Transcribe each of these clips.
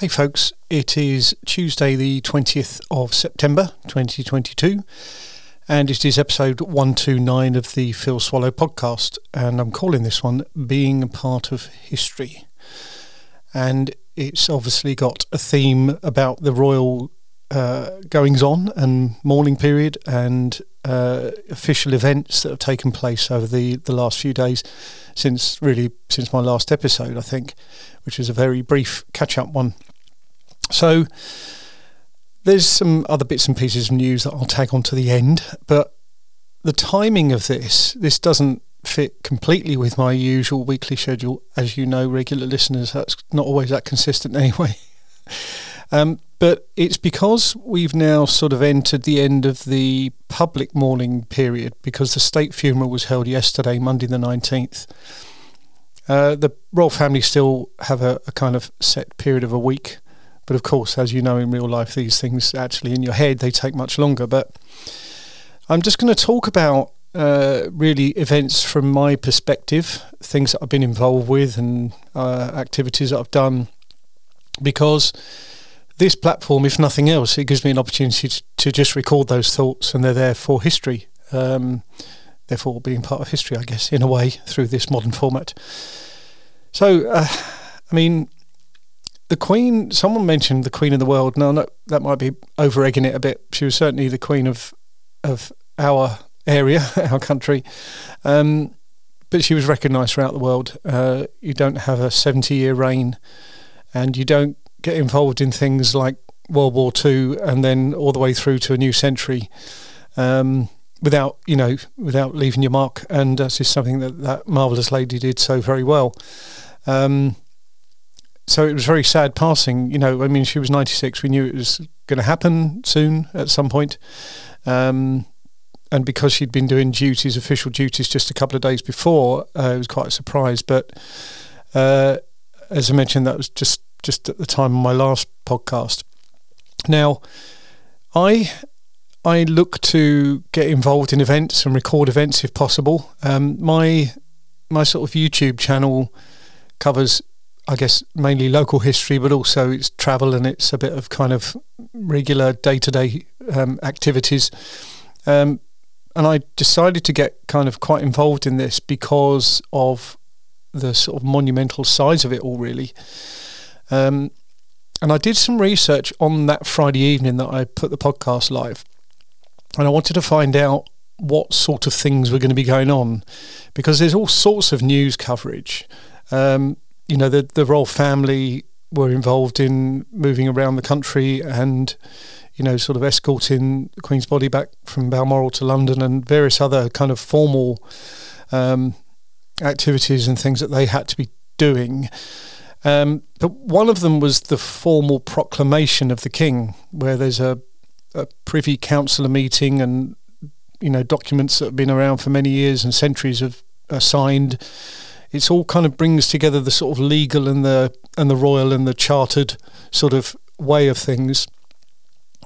Hey folks, it is Tuesday, the 20th of September 2022, and it is episode 129 of the Phil Swallow podcast. And I'm calling this one Being a Part of History. And it's obviously got a theme about the royal uh, goings on and mourning period and uh, official events that have taken place over the, the last few days since really since my last episode, I think, which is a very brief catch up one. So there's some other bits and pieces of news that I'll tag on to the end, but the timing of this, this doesn't fit completely with my usual weekly schedule. As you know, regular listeners, that's not always that consistent anyway. um, but it's because we've now sort of entered the end of the public mourning period because the state funeral was held yesterday, Monday the 19th. Uh, the royal family still have a, a, kind of set period of a week, but of course, as you know in real life, these things actually in your head they take much longer. But I'm just going to talk about uh, really events from my perspective, things that I've been involved with, and uh, activities that I've done, because this platform, if nothing else, it gives me an opportunity to, to just record those thoughts, and they're there for history. Um, therefore, being part of history, I guess, in a way, through this modern format. So, uh, I mean, the Queen. Someone mentioned the Queen of the world. No, no, that might be over egging it a bit. She was certainly the Queen of of our area, our country. Um, but she was recognised throughout the world. Uh, you don't have a 70 year reign and you don't get involved in things like World War Two and then all the way through to a new century um, without you know without leaving your mark. And that's just something that that marvelous lady did so very well. Um, so it was very sad passing. You know, I mean, she was 96. We knew it was going to happen soon at some point. Um, and because she'd been doing duties, official duties, just a couple of days before, uh, it was quite a surprise. But uh, as I mentioned, that was just just at the time of my last podcast. Now, I I look to get involved in events and record events if possible. Um, my my sort of YouTube channel covers, I guess, mainly local history, but also it's travel and it's a bit of kind of regular day to day activities. Um, and I decided to get kind of quite involved in this because of the sort of monumental size of it all, really. Um, and I did some research on that Friday evening that I put the podcast live. And I wanted to find out what sort of things were going to be going on because there's all sorts of news coverage. Um, you know, the, the royal family were involved in moving around the country and, you know, sort of escorting the Queen's body back from Balmoral to London and various other kind of formal um, activities and things that they had to be doing. Um, but one of them was the formal proclamation of the king, where there's a, a privy councillor meeting and you know documents that have been around for many years and centuries have are signed. It's all kind of brings together the sort of legal and the and the royal and the chartered sort of way of things.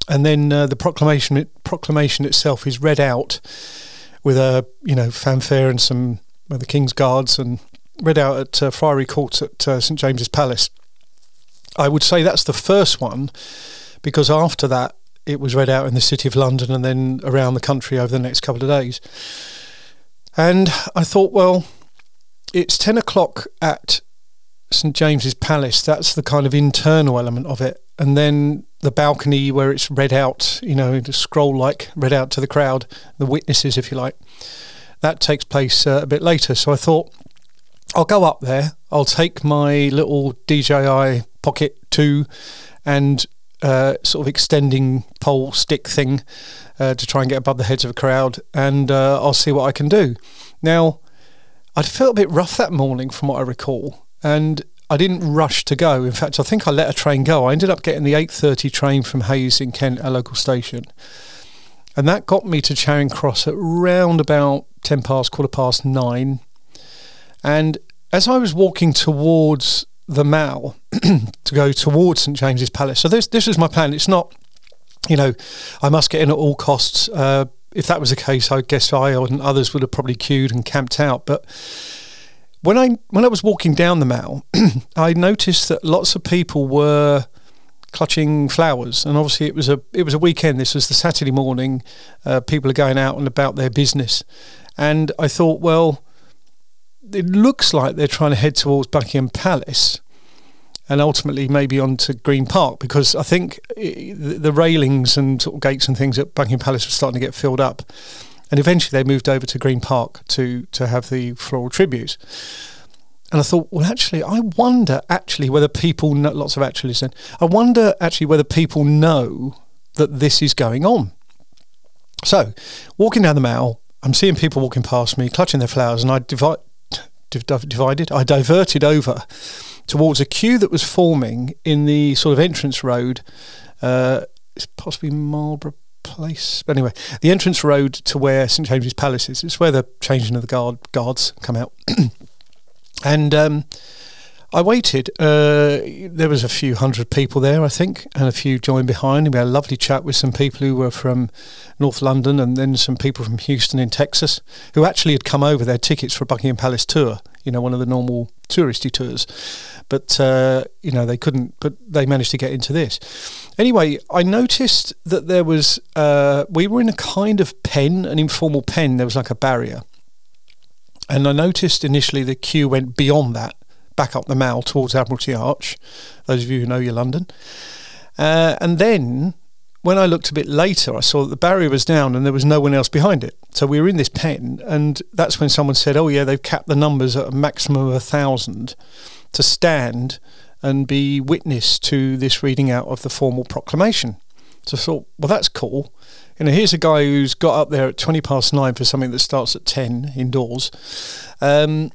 And then uh, the proclamation it, proclamation itself is read out with a you know fanfare and some well, the king's guards and read out at uh, Friary Court at uh, St James's Palace. I would say that's the first one because after that it was read out in the City of London and then around the country over the next couple of days. And I thought, well, it's 10 o'clock at St James's Palace. That's the kind of internal element of it. And then the balcony where it's read out, you know, scroll like read out to the crowd, the witnesses, if you like. That takes place uh, a bit later. So I thought, I'll go up there. I'll take my little DJI Pocket 2 and uh, sort of extending pole stick thing uh, to try and get above the heads of a crowd, and uh, I'll see what I can do. Now, I'd felt a bit rough that morning, from what I recall, and I didn't rush to go. In fact, I think I let a train go. I ended up getting the 8:30 train from Hayes in Kent, a local station, and that got me to Charing Cross at round about ten past, quarter past nine. And as I was walking towards the Mall to go towards St James's Palace, so this this was my plan. It's not, you know, I must get in at all costs. Uh, if that was the case, I guess I and others would have probably queued and camped out. But when I when I was walking down the Mall, I noticed that lots of people were clutching flowers, and obviously it was a it was a weekend. This was the Saturday morning. Uh, people are going out and about their business, and I thought, well, it looks like they're trying to head towards Buckingham Palace, and ultimately maybe onto Green Park because I think the railings and sort of gates and things at Buckingham Palace were starting to get filled up, and eventually they moved over to Green Park to to have the floral tributes. And I thought, well, actually, I wonder actually whether people know, lots of actually said, I wonder actually whether people know that this is going on. So, walking down the mall, I'm seeing people walking past me, clutching their flowers, and I divi- div- divided, I diverted over towards a queue that was forming in the sort of entrance road, uh, possibly Marlborough Place. But anyway, the entrance road to where St James's Palace is. It's where the changing of the guard guards come out. And um, I waited. Uh, there was a few hundred people there, I think, and a few joined behind. We had a lovely chat with some people who were from North London, and then some people from Houston in Texas, who actually had come over their tickets for a Buckingham Palace tour. You know, one of the normal touristy tours, but uh, you know they couldn't. But they managed to get into this. Anyway, I noticed that there was. Uh, we were in a kind of pen, an informal pen. There was like a barrier and I noticed initially the queue went beyond that, back up the Mall towards Admiralty Arch, those of you who know your London. Uh, and then when I looked a bit later, I saw that the barrier was down and there was no one else behind it. So we were in this pen, and that's when someone said, "Oh yeah, they've capped the numbers at a maximum of a thousand to stand and be witness to this reading out of the formal proclamation." So I thought, well, that's cool you know, here's a guy who's got up there at 20 past nine for something that starts at 10 indoors. Um,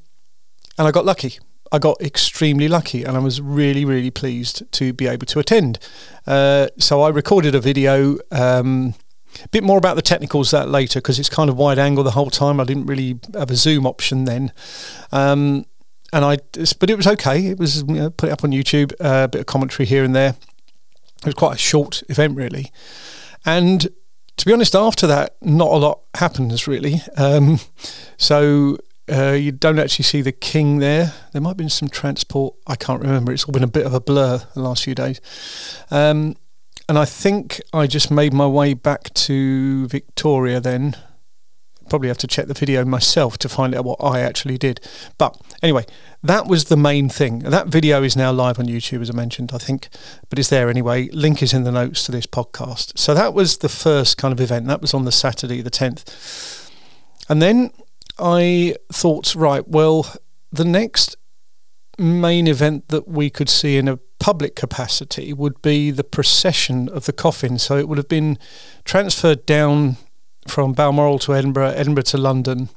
and I got lucky. I got extremely lucky and I was really, really pleased to be able to attend. Uh, so I recorded a video. Um, a bit more about the technicals that later because it's kind of wide angle the whole time. I didn't really have a zoom option then. Um, and I, but it was okay. It was you know, put it up on YouTube, uh, a bit of commentary here and there. It was quite a short event, really. And to be honest, after that, not a lot happens really. Um, so uh, you don't actually see the king there. There might have been some transport. I can't remember. It's all been a bit of a blur the last few days. Um, and I think I just made my way back to Victoria then probably have to check the video myself to find out what I actually did. But anyway, that was the main thing. That video is now live on YouTube, as I mentioned, I think, but it's there anyway. Link is in the notes to this podcast. So that was the first kind of event. That was on the Saturday, the 10th. And then I thought, right, well, the next main event that we could see in a public capacity would be the procession of the coffin. So it would have been transferred down from Balmoral to Edinburgh, Edinburgh to London,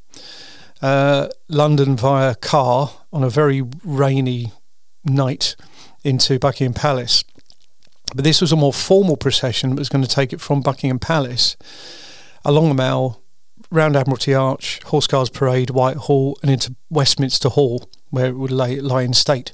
uh, London via car on a very rainy night into Buckingham Palace. But this was a more formal procession that was going to take it from Buckingham Palace along the Mall, round Admiralty Arch, Horse Guards Parade, Whitehall, and into Westminster Hall, where it would lay, lie in state.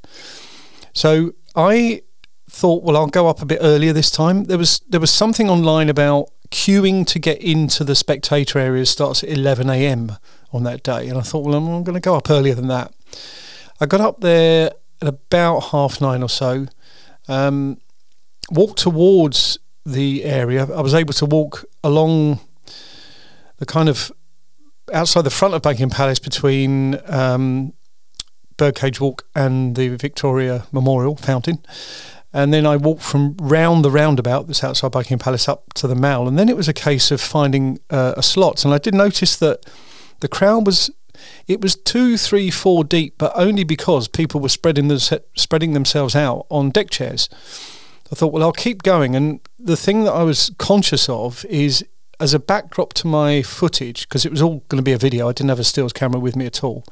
So I thought, well, I'll go up a bit earlier this time. There was there was something online about queuing to get into the spectator area starts at 11 a.m. on that day. And I thought, well, I'm, I'm going to go up earlier than that. I got up there at about half nine or so, um, walked towards the area. I was able to walk along the kind of outside the front of Buckingham Palace between um, Birdcage Walk and the Victoria Memorial Fountain and then I walked from round the roundabout that's outside Buckingham Palace up to the Mall, and then it was a case of finding uh, a slot. And I did notice that the crowd was it was two, three, four deep, but only because people were spreading the, spreading themselves out on deck chairs. I thought, well, I'll keep going. And the thing that I was conscious of is as a backdrop to my footage, because it was all going to be a video, I didn't have a stills camera with me at all,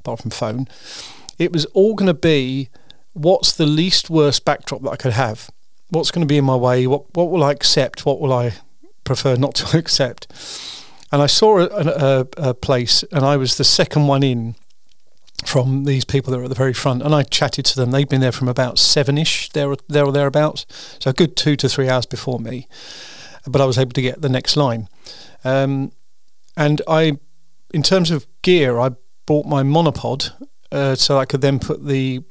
apart from phone. It was all going to be what's the least worst backdrop that I could have? What's going to be in my way? What what will I accept? What will I prefer not to accept? And I saw a, a, a place, and I was the second one in from these people that were at the very front, and I chatted to them. They'd been there from about seven-ish, there, there or thereabouts, so a good two to three hours before me. But I was able to get the next line, um, and I, in terms of gear, I bought my monopod uh, so I could then put the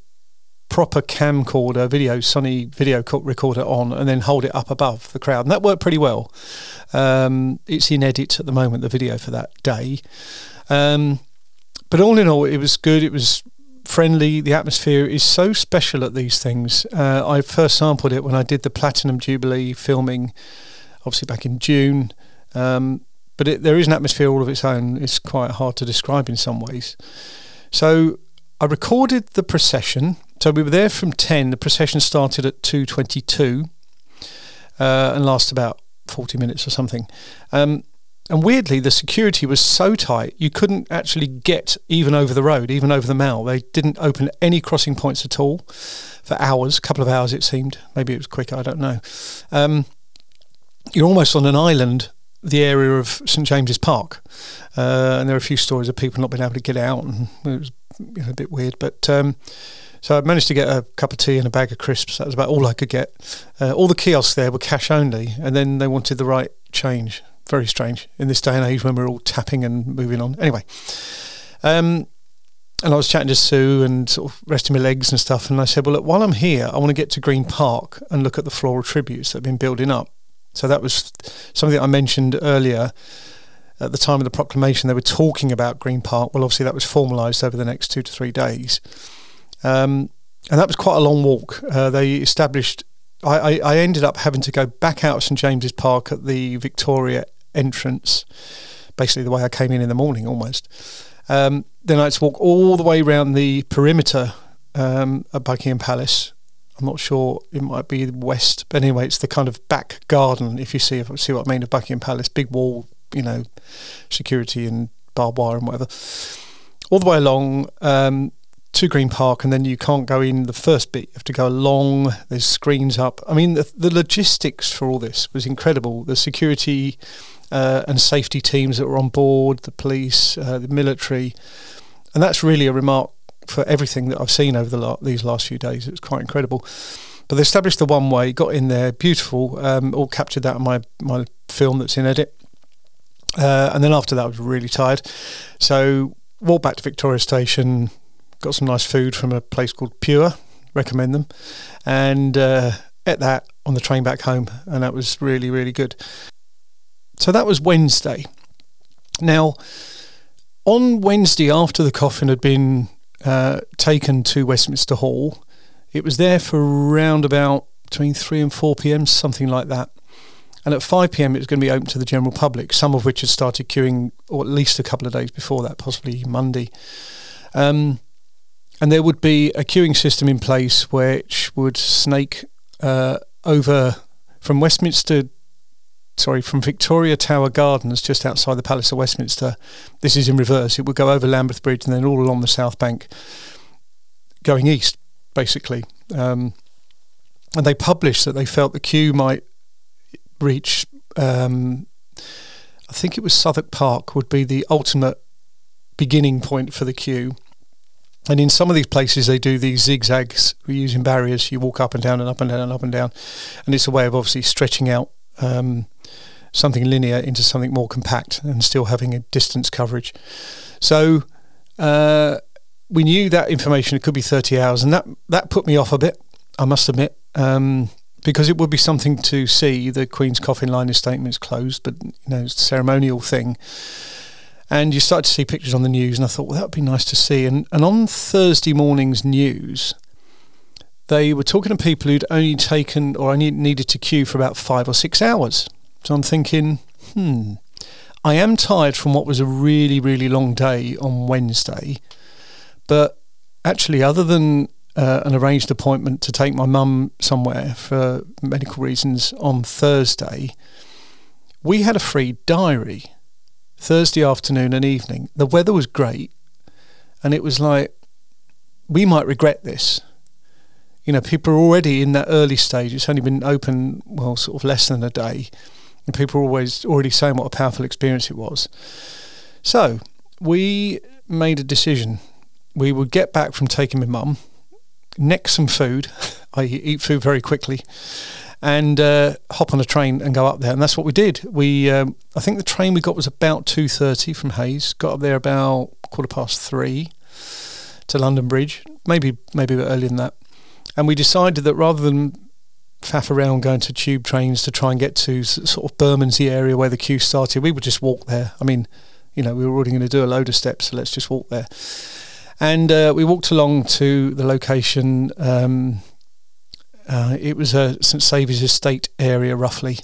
proper camcorder video, Sony video recorder on, and then hold it up above the crowd, and that worked pretty well. Um, it's in edit at the moment, the video for that day. Um, but all in all, it was good. It was friendly. The atmosphere is so special at these things. Uh, I first sampled it when I did the Platinum Jubilee filming, obviously back in June. Um, but it, there is an atmosphere all of its own. It's quite hard to describe in some ways. So I recorded the procession. So we were there from ten. The procession started at two twenty-two, uh, and lasted about forty minutes or something. Um, and weirdly, the security was so tight you couldn't actually get even over the road, even over the Mall. They didn't open any crossing points at all for hours, a couple of hours it seemed. Maybe it was quicker, I don't know. Um, you're almost on an island, the area of St James's Park, uh, and there are a few stories of people not being able to get out, and it was you know, a bit weird. But um, so I managed to get a cup of tea and a bag of crisps. That was about all I could get. Uh, all the kiosks there were cash only, and then they wanted the right change very strange in this day and age when we're all tapping and moving on. Anyway, um, and I was chatting to Sue and sort of resting my legs and stuff. And I said, well, look, while I'm here, I want to get to Green Park and look at the floral tributes that have been building up. So that was something I mentioned earlier. At the time of the proclamation, they were talking about Green Park. Well, obviously, that was formalised over the next two to three days. Um, and that was quite a long walk. Uh, they established I, I, ended up having to go back out of St James's Park at the Victoria entrance, basically the way I came in in the morning almost. Um, then I had to walk all the way around the perimeter um, of Buckingham Palace. I'm not sure it might be west, but anyway, it's the kind of back garden. If you see, if you see what I mean of Buckingham Palace, big wall, you know, security and barbed wire and whatever. All the way along um, to Green Park, and then you can't go in the first bit. You have to go along. There's screens up. I mean, the, the logistics for all this was incredible. The security uh, and safety teams that were on board, the police, uh, the military, and that's really a remark for everything that I've seen over the la- these last few days. It was quite incredible. But they established the one way, got in there, beautiful. Um, all captured that in my my film that's in edit. Uh, and then after that, I was really tired, so walked back to Victoria Station, got some nice food from a place called Pure. Recommend them, and uh, ate that on the train back home, and that was really really good. So that was Wednesday. Now, on Wednesday, after the coffin had been uh, taken to Westminster Hall, it was there for around about between 3 and 4 pm, something like that. And at 5 pm, it was going to be open to the general public, some of which had started queuing, or at least a couple of days before that, possibly Monday. Um, and there would be a queuing system in place which would snake uh, over from Westminster sorry, from Victoria Tower Gardens, just outside the Palace of Westminster. This is in reverse. It would go over Lambeth Bridge and then all along the South Bank, going east, basically. Um, and they published that they felt the queue might reach. Um, I think it was Southwark Park would be the ultimate beginning point for the queue. And in some of these places, they do these zigzags using barriers. You walk up and down and up and down and up and down, and it's a way of obviously stretching out um, something linear into something more compact and still having a distance coverage. So uh, we knew that information it could be 30 hours, and that that put me off a bit. I must admit. Um, because it would be something to see the Queen's coffin line statements closed, but you know, it's a ceremonial thing. And you start to see pictures on the news, and I thought, well, that would be nice to see. And and on Thursday morning's news, they were talking to people who'd only taken or only needed to queue for about five or six hours. So I'm thinking, hmm, I am tired from what was a really, really long day on Wednesday. But actually, other than uh, an arranged appointment to take my mum somewhere for medical reasons on Thursday, we had a free diary Thursday afternoon and evening. The weather was great, and it was like, we might regret this. You know, people are already in that early stage. It's only been open, well, sort of less than a day and people are always already saying what a powerful experience it was. So we made a decision. We would get back from taking my mum, neck some food, I eat food very quickly, and uh, hop on a train and go up there. And that's what we did. We, um, I think the train we got was about two thirty from Hayes. Got up there about quarter past three to London Bridge, maybe maybe a bit earlier than that. and we decided that rather than faff around going to tube trains to try and get to sort of Bermondsey area where the queue started, we would just walk there. I mean, you know, we were already going to do a load of steps, so let's just walk there. And uh, we walked along to the location. Um, uh, it was a St Saviour's Estate area, roughly,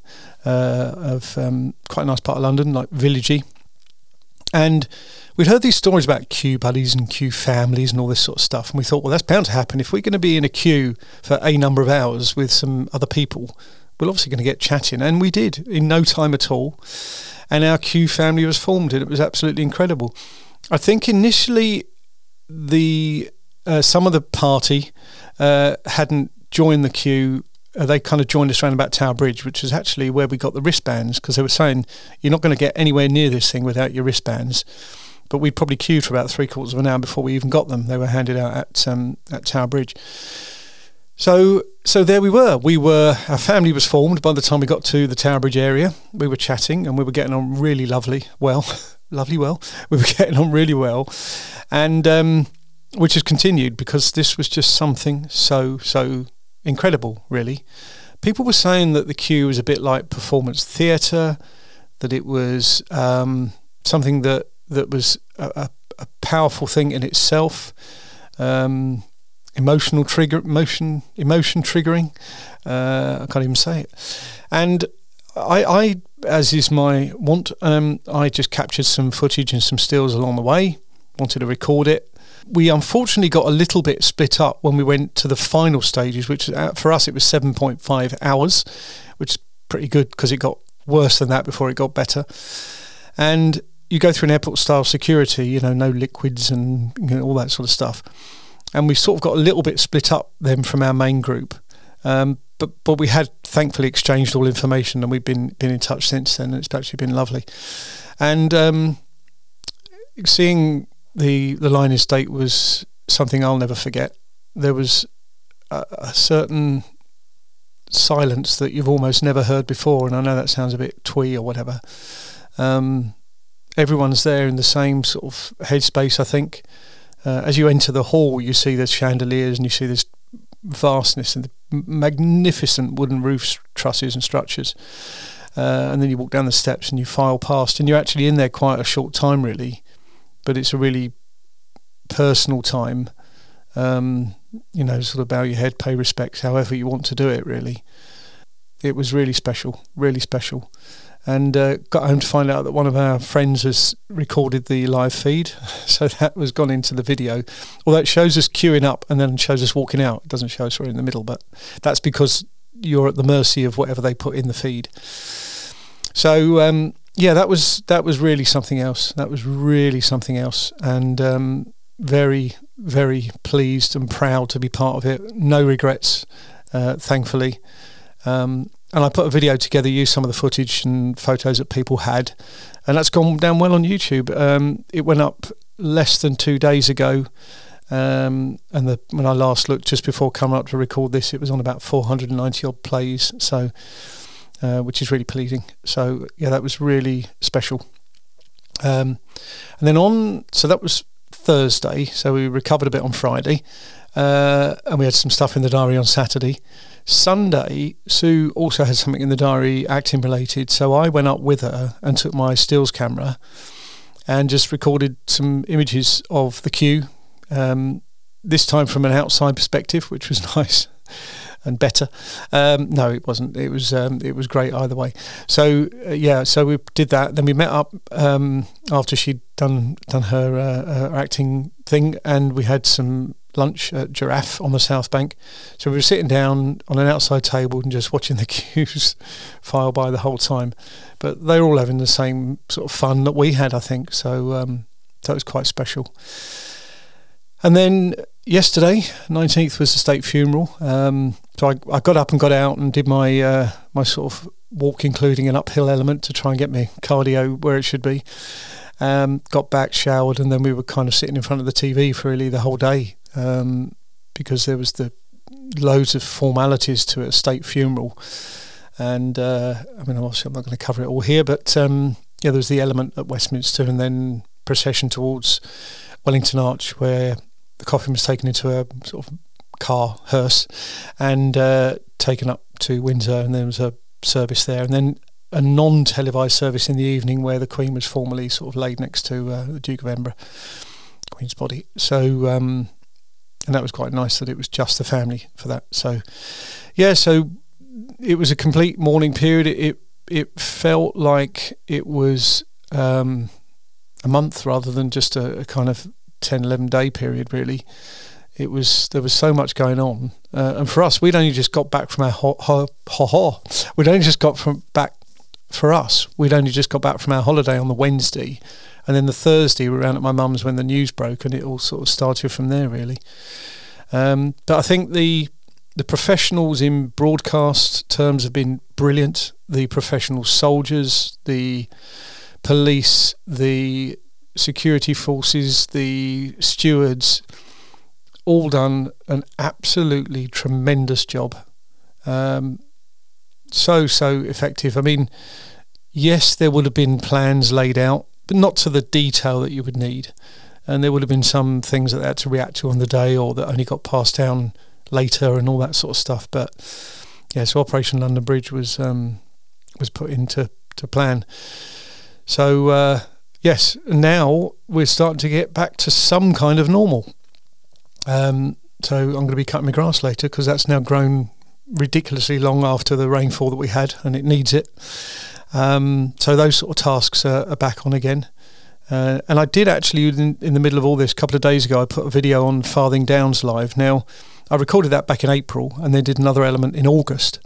uh, of um, quite a nice part of London, like villagey. And we'd heard these stories about queue buddies and queue families and all this sort of stuff. And we thought, well, that's bound to happen. If we're going to be in a queue for a number of hours with some other people, we're obviously going to get chatting. And we did in no time at all. And our queue family was formed, and it was absolutely incredible. I think initially the uh, some of the party uh, hadn't joined the queue uh, they kind of joined us around about Tower Bridge, which is actually where we got the wristbands because they were saying you're not going to get anywhere near this thing without your wristbands. But we probably queued for about three quarters of an hour before we even got them. They were handed out at um, at Tower Bridge. So so there we were. We were our family was formed by the time we got to the Tower Bridge area. We were chatting and we were getting on really lovely. Well, lovely. Well, we were getting on really well, and um, which has continued because this was just something so so incredible, really. People were saying that the queue was a bit like performance theatre, that it was um, something that that was a, a, a, powerful thing in itself. Um, emotional trigger, emotion, emotion triggering. Uh, I can't even say it. And I, I as is my want, um, I just captured some footage and some stills along the way. Wanted to record it we unfortunately got a little bit split up when we went to the final stages, which uh, for us it was 7.5 hours, which is pretty good because it got worse than that before it got better. And you go through an airport style security, you know, no liquids and you know, all that sort of stuff. And we sort of got a little bit split up then from our main group. Um, but but we had thankfully exchanged all information and we've been been in touch since then. And it's actually been lovely. And um, seeing the the lying in state was something I'll never forget. There was a, a, certain silence that you've almost never heard before, and I know that sounds a bit twee or whatever. Um, everyone's there in the same sort of headspace, I think. Uh, as you enter the hall, you see the chandeliers and you see this vastness and the magnificent wooden roof trusses and structures. Uh, and then you walk down the steps and you file past, and you're actually in there quite a short time, really but it's a really personal time. Um, you know, sort of bow your head, pay respects, however you want to do it. Really, it was really special, really special. And uh, got home to find out that one of our friends has recorded the live feed, so that was gone into the video. Although it shows us queuing up and then shows us walking out, it doesn't show us we're in the middle. But that's because you're at the mercy of whatever they put in the feed. So um, yeah, that was that was really something else. That was really something else, and um, very very pleased and proud to be part of it. No regrets, uh, thankfully. Um, and I put a video together, used some of the footage and photos that people had, and that's gone down well on YouTube. Um, it went up less than two days ago. Um, and the, when I last looked, just before coming up to record this, it was on about 490 odd plays. So uh, which is really pleasing. So yeah, that was really special. Um, and then on, so that was Thursday. So we recovered a bit on Friday, uh, and we had some stuff in the diary on Saturday. Sunday, Sue also had something in the diary acting related. So I went up with her and took my stills camera and just recorded some images of the queue. Um, this time from an outside perspective, which was nice and better. Um, no, it wasn't. It was um, it was great either way. So uh, yeah, so we did that. Then we met up um, after she'd done done her, uh, her acting thing, and we had some lunch at Giraffe on the South Bank. So we were sitting down on an outside table and just watching the queues file by the whole time. But they were all having the same sort of fun that we had, I think. So um, that was quite special. And then yesterday, 19th, was the state funeral. Um, so I, I got up and got out and did my uh, my sort of walk, including an uphill element to try and get my cardio where it should be. Um, got back, showered, and then we were kind of sitting in front of the TV for really the whole day um, because there was the loads of formalities to a state funeral. And uh, I mean, obviously, I'm not going to cover it all here, but um, yeah, there was the element at Westminster, and then procession towards Wellington Arch, where the coffin was taken into a sort of car hearse and uh, taken up to Windsor, and there was a service there, and then a non-televised service in the evening where the Queen was formally sort of laid next to uh, the Duke of Edinburgh, Queen's body. So, um, and that was quite nice that it was just the family for that. So, yeah, so it was a complete mourning period. It it, it felt like it was um, a month rather than just a, a kind of 10, 11 day period, really it was there was so much going on, uh, and for us, we'd only just got back from our ho- ho- ho- ho- we'd only just got from back for us. We'd only just got back from our holiday on the Wednesday, and then the Thursday we were around at my mum's when the news broke, and it all sort of started from there really. Um, but I think the the professionals in broadcast terms have been brilliant. The professional soldiers, the police, the security forces, the stewards all done an absolutely tremendous job. Um, so, so effective. I mean, yes, there would have been plans laid out, but not to the detail that you would need. And there would have been some things that they had to react to on the day or that only got passed down later and all that sort of stuff. But yeah, so Operation London Bridge was um, was put into to plan. So uh, yes, now we're starting to get back to some kind of normal. Um, so I'm going to be cutting my grass later because that's now grown ridiculously long after the rainfall that we had, and it needs it. Um, so those sort of tasks are, are back on again. Uh, and I did actually, in, in, the middle of all this, a couple of days ago, I put a video on Farthing Downs live. Now, I recorded that back in April, and then did another element in August.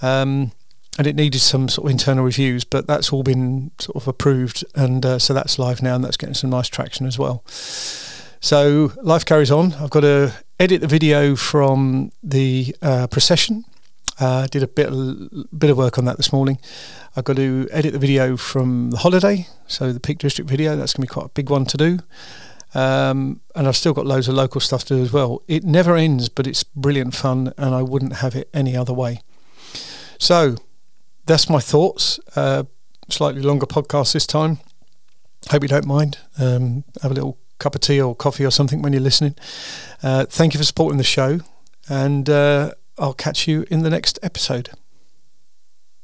Um, and it needed some sort of internal reviews, but that's all been sort of approved, and uh, so that's live now, and that's getting some nice traction as well. So life carries on. I've got to edit the video from the uh, procession. Uh, did a bit bit of work on that this morning. I've got to edit the video from the holiday, so the Peak District video. That's going to be quite a big one to do. Um, and I've still got loads of local stuff to do as well. It never ends, but it's brilliant fun, and I wouldn't have it any other way. So that's my thoughts. Uh, slightly longer podcast this time. Hope you don't mind. Um, have a little cup of tea or coffee or something when you're listening. Uh, thank you for supporting the show, and uh, I'll catch you in the next episode.